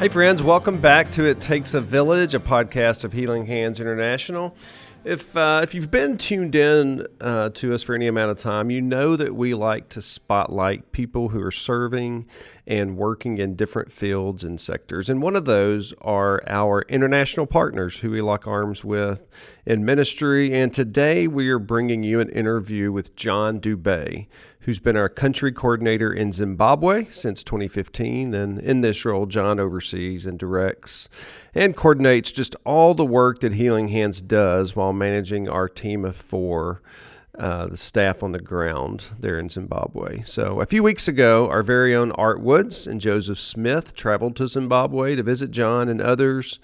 Hey, friends, welcome back to It Takes a Village, a podcast of Healing Hands International. If, uh, if you've been tuned in uh, to us for any amount of time, you know that we like to spotlight people who are serving and working in different fields and sectors. And one of those are our international partners who we lock arms with in ministry. And today we are bringing you an interview with John Dubay, who's been our country coordinator in Zimbabwe since 2015. And in this role, John oversees and directs and coordinates just all the work that Healing Hands does while managing our team of four. Uh, the staff on the ground there in Zimbabwe. So, a few weeks ago, our very own Art Woods and Joseph Smith traveled to Zimbabwe to visit John and others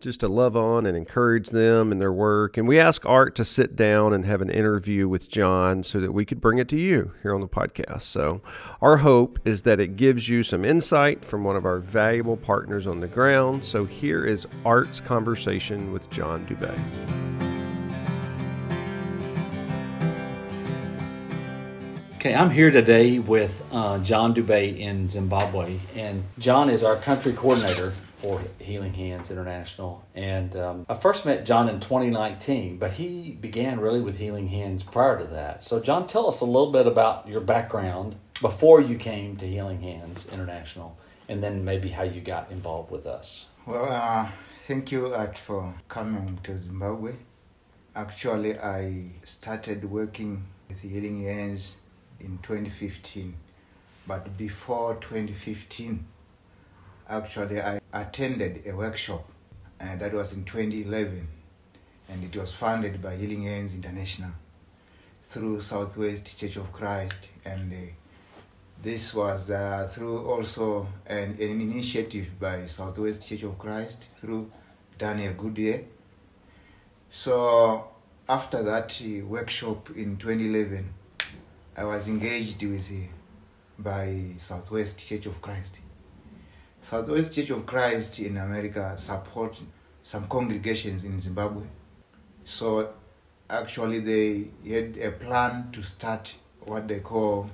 just to love on and encourage them in their work. And we asked Art to sit down and have an interview with John so that we could bring it to you here on the podcast. So, our hope is that it gives you some insight from one of our valuable partners on the ground. So, here is Art's conversation with John Dubay. Okay, I'm here today with uh, John Dubay in Zimbabwe, and John is our country coordinator for Healing Hands International. And um, I first met John in 2019, but he began really with Healing Hands prior to that. So, John, tell us a little bit about your background before you came to Healing Hands International, and then maybe how you got involved with us. Well, uh, thank you, Art, for coming to Zimbabwe. Actually, I started working with Healing Hands in 2015. But before 2015, actually, I attended a workshop, and that was in 2011, and it was funded by Healing Hands International through Southwest Church of Christ, and uh, this was uh, through also an, an, initiative by Southwest Church of Christ through Daniel Goodyear. So after that uh, workshop in 2011, I was engaged with uh, by Southwest Church of Christ. Southwest Church of Christ in America support some congregations in Zimbabwe. So actually they had a plan to start what they call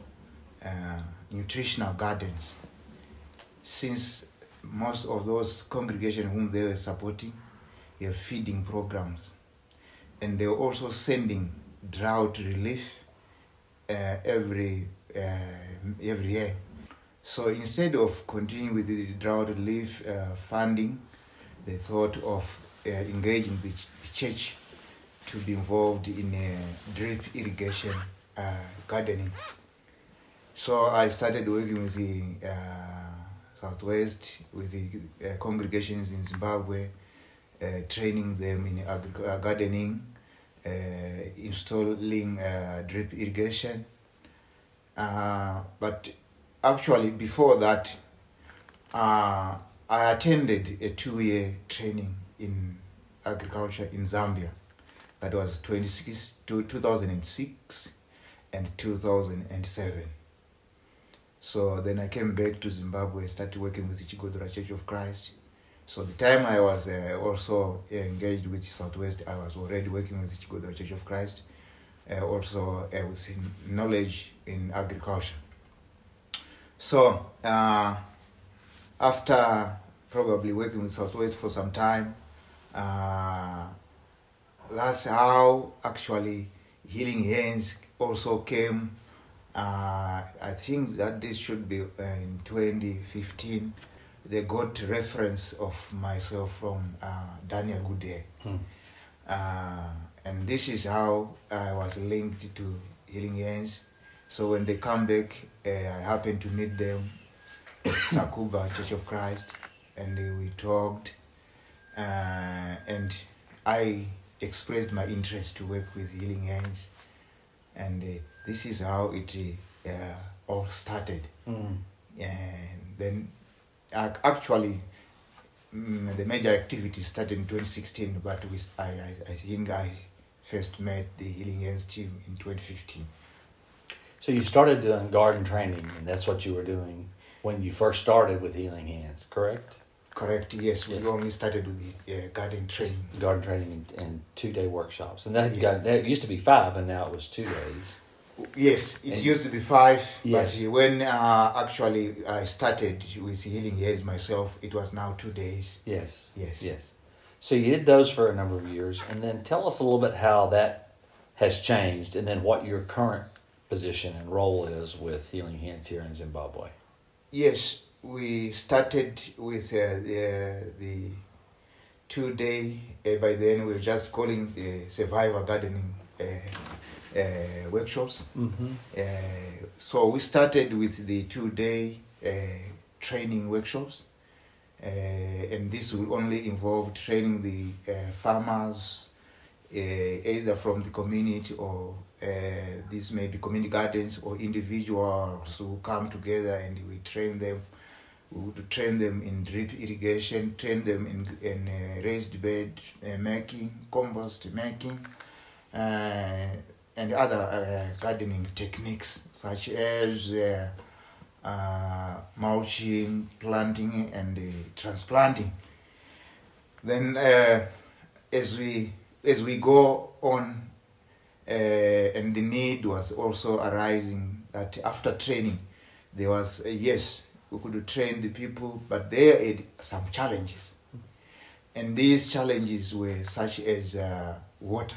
uh, nutritional gardens. Since most of those congregations whom they were supporting have feeding programs and they were also sending drought relief uh, every uh, every year. So instead of continuing with the drought relief uh, funding, they thought of engaging the, the, church to be involved in drip irrigation gardening. So I started working with the Southwest, with the uh, congregations in Zimbabwe, uh, training them in agri- uh, gardening, uh, installing uh, drip irrigation. Uh, but actually, before that, I attended a two year training in agriculture in Zambia. That was 26, 2006 and 2007. So then I came back to Zimbabwe, and started working with the Chigodora Church of Christ so the time I was uh, also engaged with Southwest, I was already working with the Chigodora Church of Christ, uh, also uh, with knowledge in agriculture. So uh, after probably working with Southwest for some time, uh, that's how actually Healing Hands also came. Uh, I think that this should be in 2015 they got reference of myself from uh, Daniel Goodyear. Hmm. Uh, and this is how I was linked to Healing Hands. So when they come back, uh, I happened to meet them at Sakubva Church of Christ, and we talked. Uh, and I expressed my interest to work with Healing Hands, and uh, this is how it uh, all started. Mm. And then actually mm, the major activity started in 2016, but we, I, I, I think I first met the Healing Hands team in 2015. So you started doing garden training, and that's what you were doing when you first started with Healing Hands, correct? Correct. Yes, we Yes. only started with the uh, garden training. garden training and, and two day workshops. And that Yeah. got that used to be five, and now it was two days. Yes, it And- used to be five, Yes. but when uh, actually I started with healing hands myself, it was now two days. Yes. Yes. Yes. So you did those for a number of years, and then tell us a little bit how that has changed, and then what your current position and role is with Healing Hands here in Zimbabwe. Yes, we started with uh, the, the two day, uh, by then we were just calling the survivor gardening uh, uh, workshops. Mm-hmm. Uh, so we started with the two day uh, training workshops. Uh, and this will only involve training the uh, farmers, uh, either from the community or uh, this may be community gardens or individuals who come together and we train them. We would train them in drip irrigation, train them in, in uh, raised bed uh, making, compost making, uh, and other uh, gardening techniques such as uh, mulching, planting, and transplanting. Then, as we as we go on, uh, and the need was also arising that after training, there was uh, yes we could train the people, but there are some challenges, and these challenges were such as uh, water.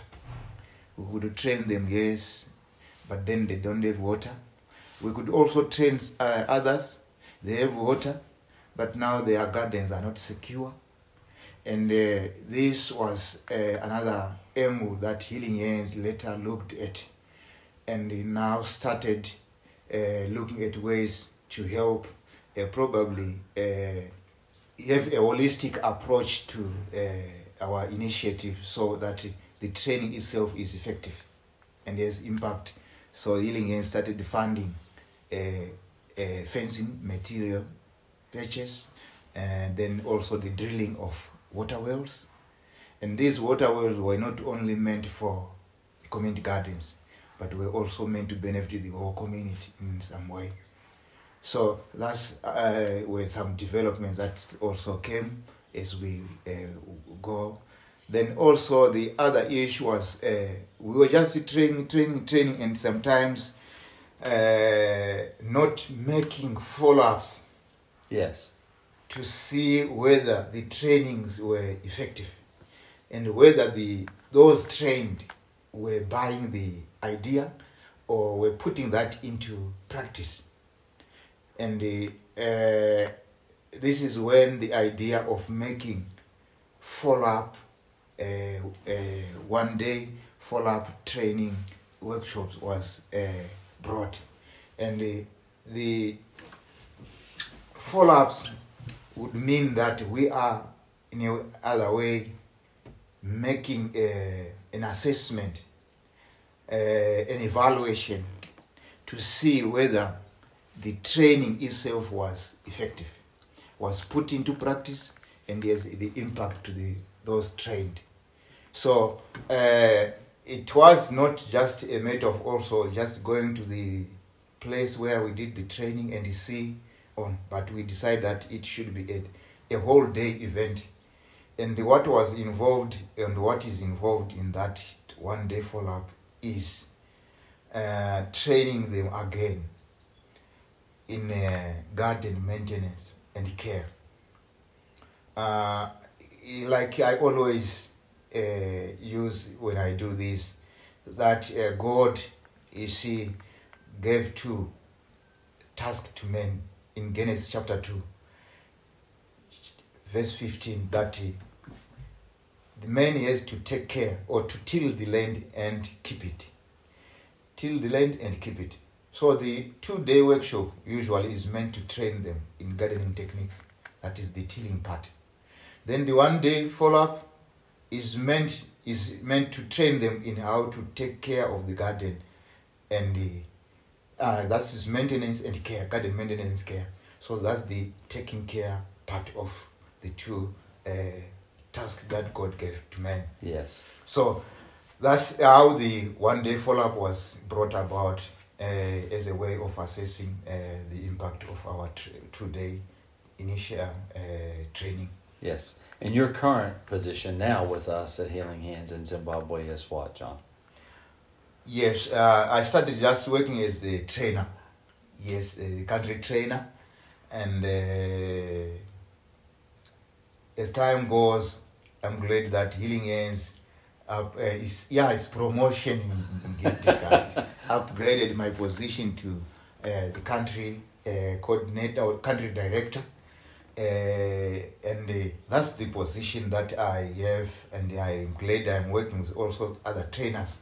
We could train them yes, but then they don't have water. We could also train uh, others. They have water, but now their gardens are not secure. And uh, this was uh, another emu that Healing Hands later looked at and now started uh, looking at ways to help uh, probably uh, have a holistic approach to our initiative so that the training itself is effective and has impact. So Healing Hands started funding fencing material purchase and then also the drilling of water wells. And these water wells were not only meant for community gardens, but were also meant to benefit the whole community in some way. So that's uh, some developments that also came as we uh, go. Then also the other issue was uh, we were just training, training, training, and sometimes uh, not making follow-ups Yes. To see whether the trainings were effective and whether the those trained were buying the idea or were putting that into practice. And the, uh, this is when the idea of making follow-up uh, uh, one day follow-up training workshops was uh, brought. And the, the follow-ups would mean that we are in a other way making a, an assessment uh, an evaluation to see whether the training itself was effective was put into practice and has the impact to the those trained. So uh, it was not just a matter of also just going to the place where we did the training and see on, but we decided that it should be a, a whole day event. And what was involved and what is involved in that one day follow up is uh, training them again in uh, garden maintenance and care. Uh, like I always uh, use when I do this, that uh, God, you see, gave two tasks to men in Genesis chapter 2, verse 15, that he, the man has to take care or to till the land and keep it. Till the land and keep it. So the two day workshop usually is meant to train them in gardening techniques. That is the tilling part. Then the one day follow up is meant is meant to train them in how to take care of the garden and the uh, that's his maintenance and care, garden maintenance care. So that's the taking care part of the two uh, tasks that God gave to man. Yes. So that's how the one day follow up was brought about uh, as a way of assessing uh, the impact of our tr- two day initial uh, training. Yes. And your current position now with us at Healing Hands in Zimbabwe is what, John? Yes, uh, I started just working as a trainer. Yes, a country trainer. And uh, as time goes, I'm glad that Healing Hands up, uh, is, yeah, it's promotion in, in disguise. upgraded my position to uh, the country uh, coordinator or country director. Uh, and uh, that's the position that I have, and I'm glad I'm working with also other trainers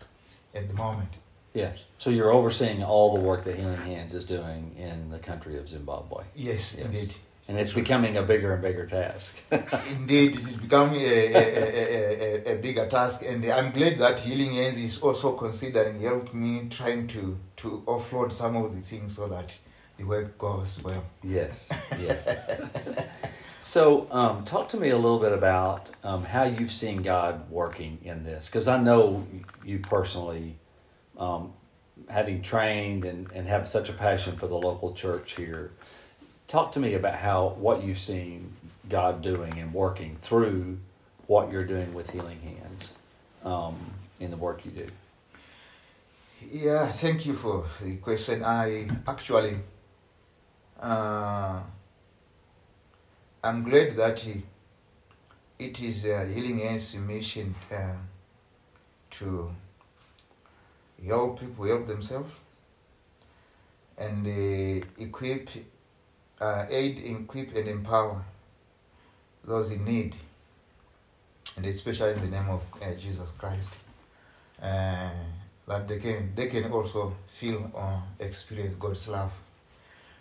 at the moment. Yes. So you're overseeing all the work that Healing Hands is doing in the country of Zimbabwe. Yes, Yes. indeed. And it's becoming a bigger and bigger task. Indeed, it is becoming a, a, a, a, a bigger task, and I'm glad that Healing Hands is also considering help me trying to, to offload some of the things so that the work goes well. yes. Yes. so, um, talk to me a little bit about um, how you've seen God working in this, because I know you personally, um, having trained and, and have such a passion for the local church here. Talk to me about how what you've seen God doing and working through what you're doing with Healing Hands um, in the work you do. Yeah, thank you for the question. I actually, uh, I'm glad that it is uh, Healing Hands mission uh, to help people help themselves and uh, equip, uh, aid, equip, and empower those in need, and especially in the name of uh, Jesus Christ. Uh, that they can they can also feel or experience God's love.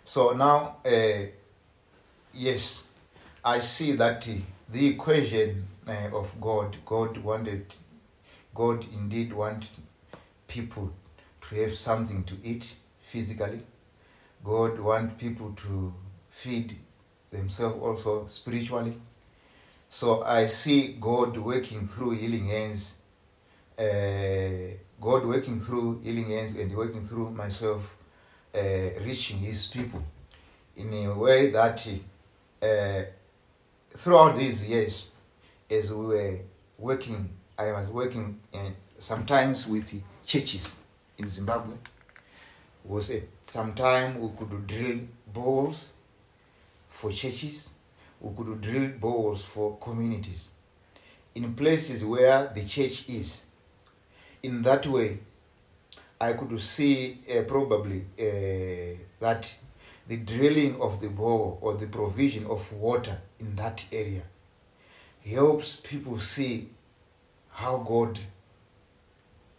So now, uh, yes, I see that the equation uh, of God, God wanted, God indeed wanted people to have something to eat physically. God want people to feed themselves also spiritually. So I see God working through healing hands uh, God working through healing hands and working through myself, uh, reaching His people in a way that uh, throughout these years, as we were working, I was working uh, sometimes with churches in Zimbabwe. Was at some time we could drill bores for churches, we could drill bores for communities in places where the church is in that way, I could see uh, probably uh, that the drilling of the bore or the provision of water in that area helps people see how God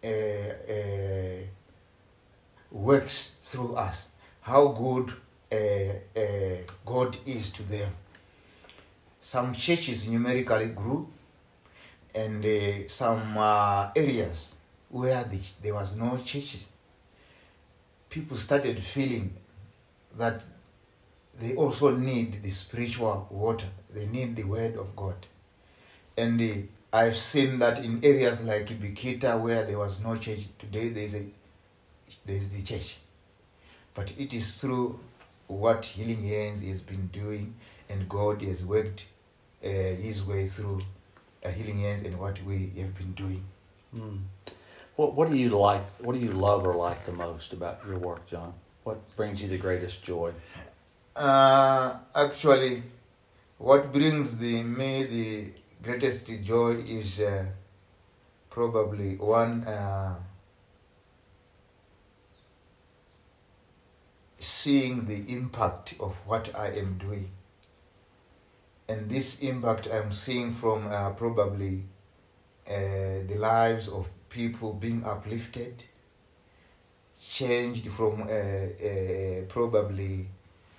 uh, uh, works through us, how good uh, uh, God is to them. Some churches numerically grew, and uh, some uh, areas where the, there was no churches, people started feeling that they also need the spiritual water. They need the word of God. And uh, I've seen that in areas like Bikita where there was no church, today there's a there's the church. But it is through what Healing Hands has been doing and God has worked uh, his way through uh, Healing Hands and what we have been doing. Mm. What What do you like? What do you love or like the most about your work, John? What brings you the greatest joy? Uh, actually, what brings the me the greatest joy is uh, probably one uh, seeing the impact of what I am doing, and this impact I'm seeing from uh, probably uh, the lives of people being uplifted, changed from uh, uh, probably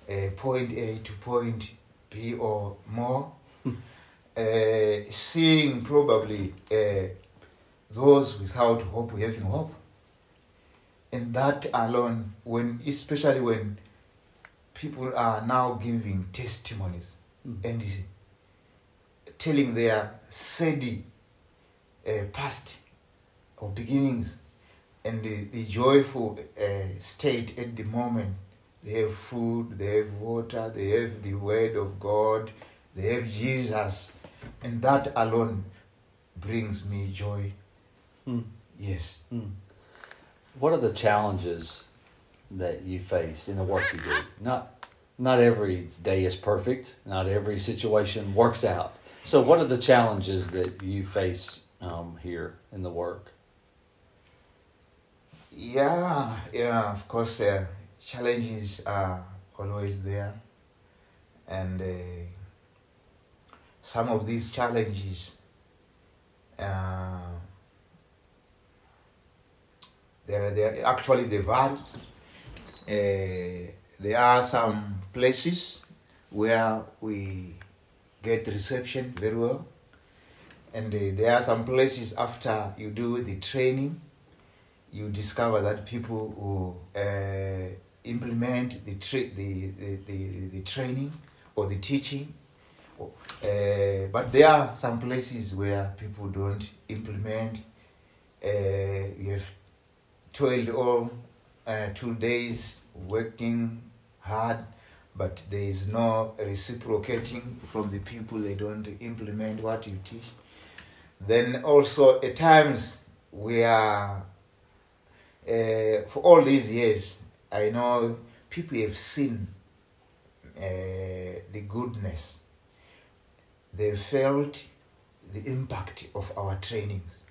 uh, point A to point B or more, uh, seeing probably uh, those without hope having hope. And that alone, when especially when people are now giving testimonies Mm. and telling their sad uh, past or beginnings and the, the joyful uh, state at the moment. They have food, they have water, they have the word of God, they have Jesus, and that alone brings me joy. Hmm. Yes. Hmm. What are the challenges that you face in the work you do? Not not every day is perfect. Not every situation works out. So, what are the challenges that you face um, here in the work? Yeah, yeah. Of course, uh, challenges are always there, and uh, some of these challenges. Uh, they're, they're actually they vary. Uh, there are some places where we get reception very well, and uh, there are some places after you do the training, you discover that people who uh, implement the, tra- the, the, the, the training or the teaching uh, but there are some places where people don't implement. Uh, you have toiled all uh, two days working hard, but there is no reciprocating from the people. They don't implement what you teach. Then also at times we are, uh, for all these years, I know people have seen uh, the goodness they felt the impact of our trainings,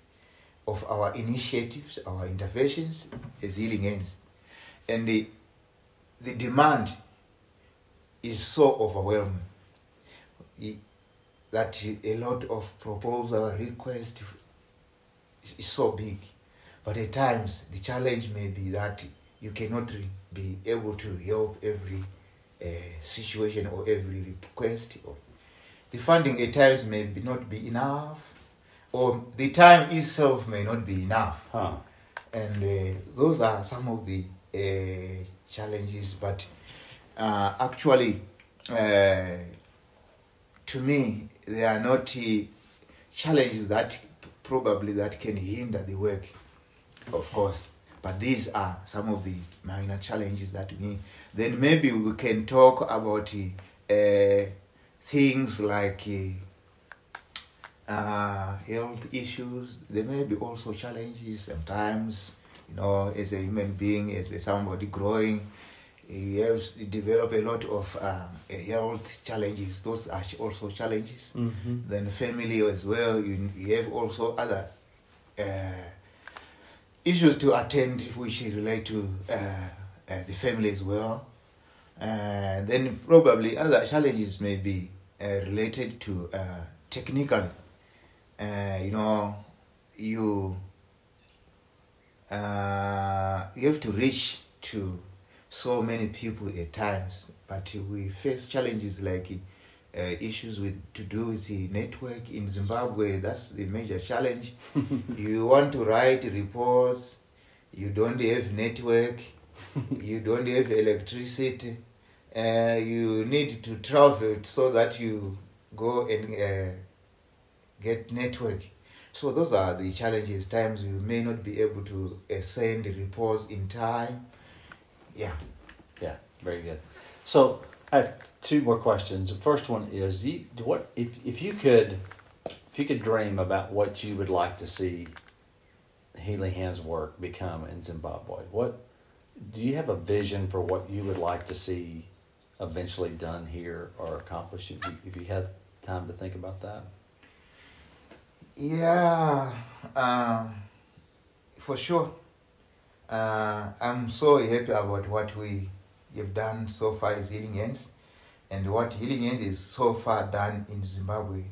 of our initiatives, our interventions as healing hands. And the, the demand is so overwhelming that a lot of proposal request is so big. But at times the challenge may be that you cannot be able to help every uh, situation or every request or the funding at times may be not be enough, or the time itself may not be enough. Huh. And uh, those are some of the uh, challenges, but uh, actually, uh, to me, they are not uh, challenges that probably that can hinder the work, of course. But these are some of the minor challenges that we. Then maybe we can talk about uh, things like uh, uh, health issues. There may be also challenges sometimes. You know, as a human being, as a somebody growing, you have to develop a lot of um, health challenges. Those are also challenges. Mm-hmm. Then family as well. You, you have also other uh, issues to attend which relate to uh, uh, the family as well. Uh, then probably other challenges may be related to technical. You know, you uh, you have to reach to so many people at times, but we face challenges like uh, issues with to do with the network in Zimbabwe. That's the major challenge. you want to write reports, you don't have network, you don't have electricity. Uh, you need to travel so that you go and uh, get network. So those are the challenges. Times you may not be able to uh, send the reports in time. Yeah. Yeah, very good. So I have two more questions. The first one is, you, what if if you could if you could dream about what you would like to see Healing Hands work become in Zimbabwe, what do you have a vision for what you would like to see eventually done here or accomplished? If you, if you had time to think about that. Yeah, uh, for sure. Uh, I'm so happy about what we have done so far is Healing Hands and what Healing Hands is so far done in Zimbabwe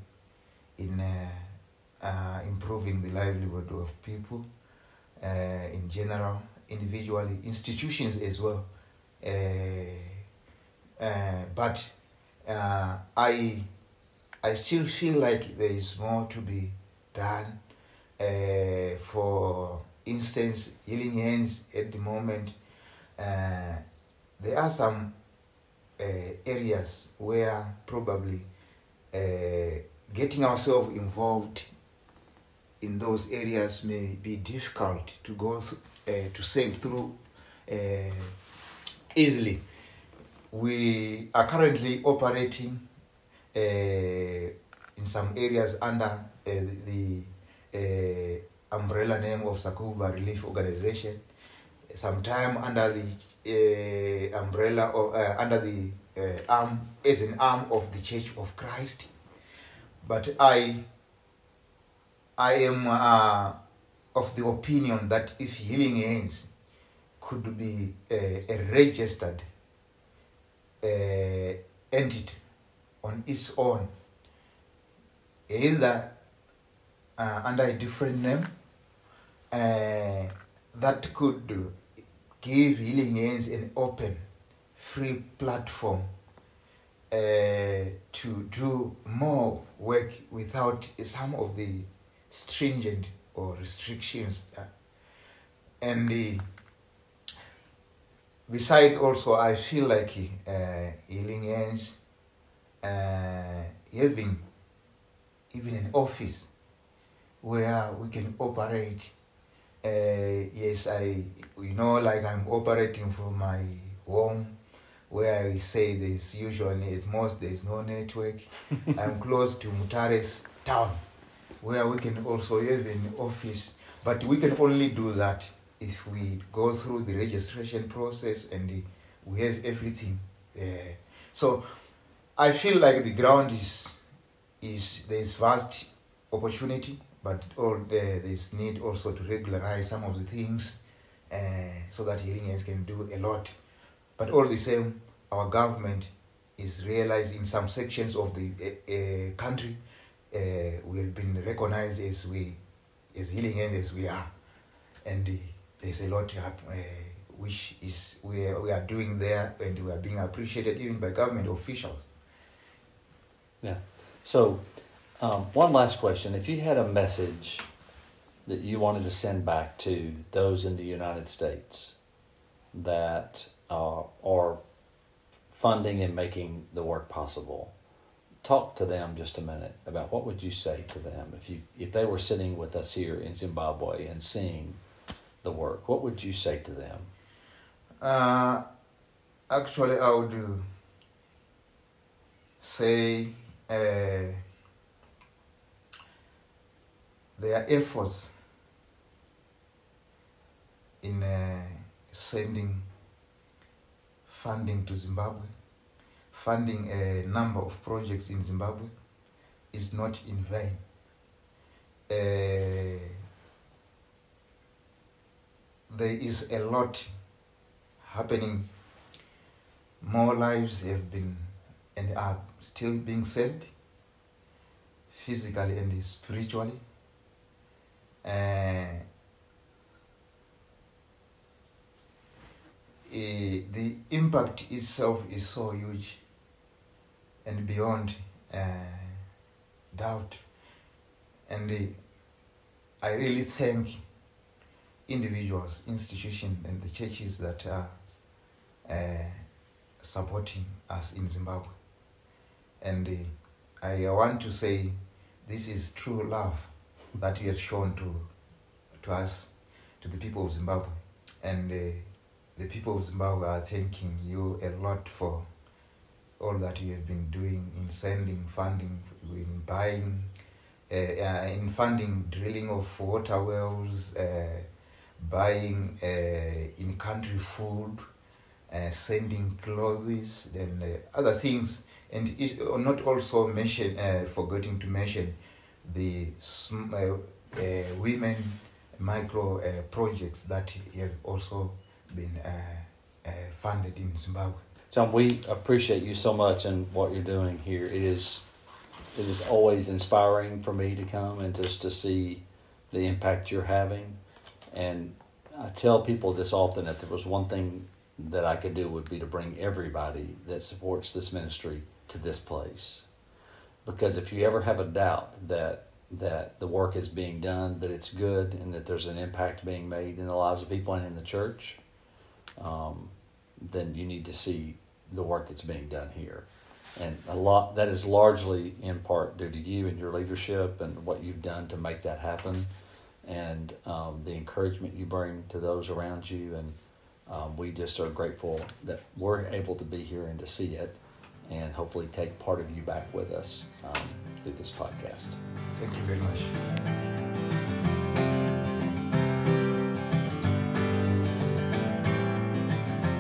in uh, uh, improving the livelihood of people uh, in general, individually, institutions as well. Uh, uh, but uh, I, I still feel like there is more to be done. For instance, healing hands at the moment, there are some uh, areas where probably uh, getting ourselves involved in those areas may be difficult to go th- uh, to sail through easily. We are currently operating in some areas under the, umbrella name of Sakubva Relief Organization, sometime under the uh, umbrella of uh, under the uh, arm as an arm of the Church of Christ. But I I am uh, of the opinion that if Healing Hands could be a, registered entity on its own, either uh, under a different name, uh, that could give Healing Hands an open, free platform uh, to do more work without some of the stringent or restrictions. And uh, beside also, I feel like uh, Healing Hands uh, having even an office where we can operate. Uh, yes, I, you know, like I'm operating from my home where I say there's usually at most there's no network. I'm close to Mutare's town where we can also have an office, but we can only do that if we go through the registration process and the, we have everything there. So I feel like the ground is is there is vast opportunity, but all there is need also to regularize some of the things uh, so that healing can do a lot. But all the same, our government is realizing some sections of the uh, country we have been recognized as we as healing hands as we are, and there's a lot which is we are, we are doing there, and we are being appreciated even by government officials. Yeah. So, um, one last question: If you had a message that you wanted to send back to those in the United States that uh, are funding and making the work possible, talk to them just a minute about what would you say to them if you if they were sitting with us here in Zimbabwe and seeing the work. What would you say to them? Uh, actually, I would say uh, their efforts in uh, sending funding to Zimbabwe, funding a number of projects in Zimbabwe, is not in vain. Uh, there is a lot happening. More lives have been and are still being saved, physically and spiritually. Uh, eh, the impact itself is so huge and beyond uh, doubt. And uh, I really thank individuals, institutions, and the churches that are uh, supporting us in Zimbabwe. And I want to say this is true love that you have shown to, to us, to the people of Zimbabwe. And uh, the people of Zimbabwe are thanking you a lot for all that you have been doing in sending funding, in buying, uh, uh, in funding drilling of water wells, uh, buying uh, in country food, uh, sending clothes, and uh, other things. And it, not also mention, forgetting to mention the uh, uh, women micro uh, projects that have also been funded in Zimbabwe. John, we appreciate you so much and what you're doing here. It is it is always inspiring for me to come and just to see the impact you're having. And I tell people this often that there was one thing that I could do would be to bring everybody that supports this ministry to this place. Because if you ever have a doubt that that the work is being done, that it's good, and that there's an impact being made in the lives of people and in the church, um, then you need to see the work that's being done here. And a lot that is largely in part due to you and your leadership and what you've done to make that happen, and um, the encouragement you bring to those around you. And um, we just are grateful that we're able to be here and to see it. And hopefully take part of you back with us um, through this podcast. Thank you very much.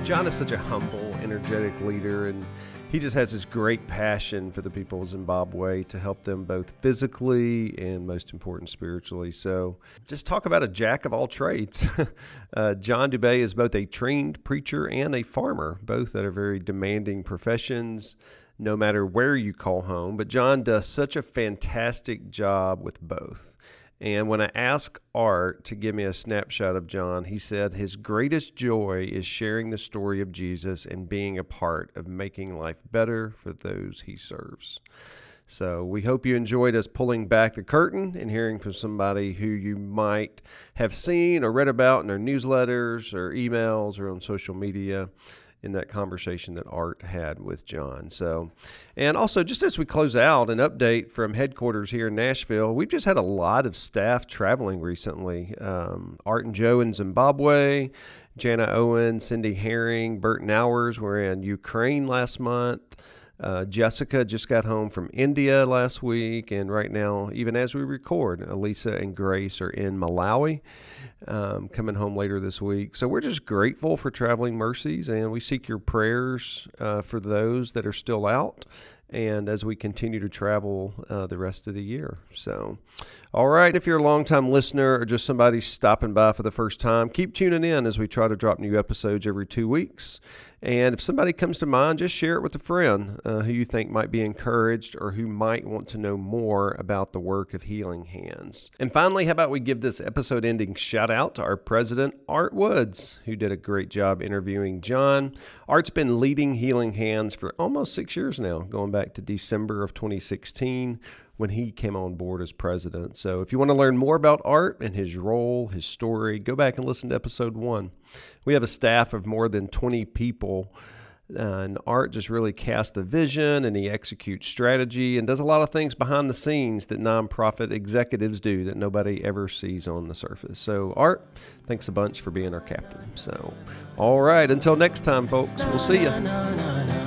John is such a humble, energetic leader, and he just has this great passion for the people of Zimbabwe to help them both physically and, most important, spiritually. So, just talk about a jack of all trades. uh, John Dubay is both a trained preacher and a farmer, both that are very demanding professions. No matter where you call home, but John does such a fantastic job with both. And when I asked Art to give me a snapshot of John, he said his greatest joy is sharing the story of Jesus and being a part of making life better for those he serves. So we hope you enjoyed us pulling back the curtain and hearing from somebody who you might have seen or read about in our newsletters or emails or on social media in that conversation that Art had with John. So, and also just as we close out, an update from headquarters here in Nashville. We've just had a lot of staff traveling recently. Um, Art and Joe in Zimbabwe, Jana Owen, Cindy Herring, Burton Hours were in Ukraine last month. Uh, Jessica just got home from India last week, and right now, even as we record, Elisa and Grace are in Malawi, um, coming home later this week. So we're just grateful for traveling mercies, and we seek your prayers uh, for those that are still out. And as we continue to travel uh, the rest of the year. So, all right, if you're a longtime listener or just somebody stopping by for the first time, keep tuning in as we try to drop new episodes every two weeks. And if somebody comes to mind, just share it with a friend uh, who you think might be encouraged or who might want to know more about the work of Healing Hands. And finally, how about we give this episode ending shout out to our president, Art Woods, who did a great job interviewing John. Art's been leading Healing Hands for almost six years now, going back to December of 2016 when he came on board as president. So if you want to learn more about Art and his role, his story, go back and listen to episode one. We have a staff of more than 20 people. Uh, and Art just really casts the vision and he executes strategy and does a lot of things behind the scenes that nonprofit executives do that nobody ever sees on the surface. So, Art, thanks a bunch for being our captain. So, all right, until next time, folks, we'll see you.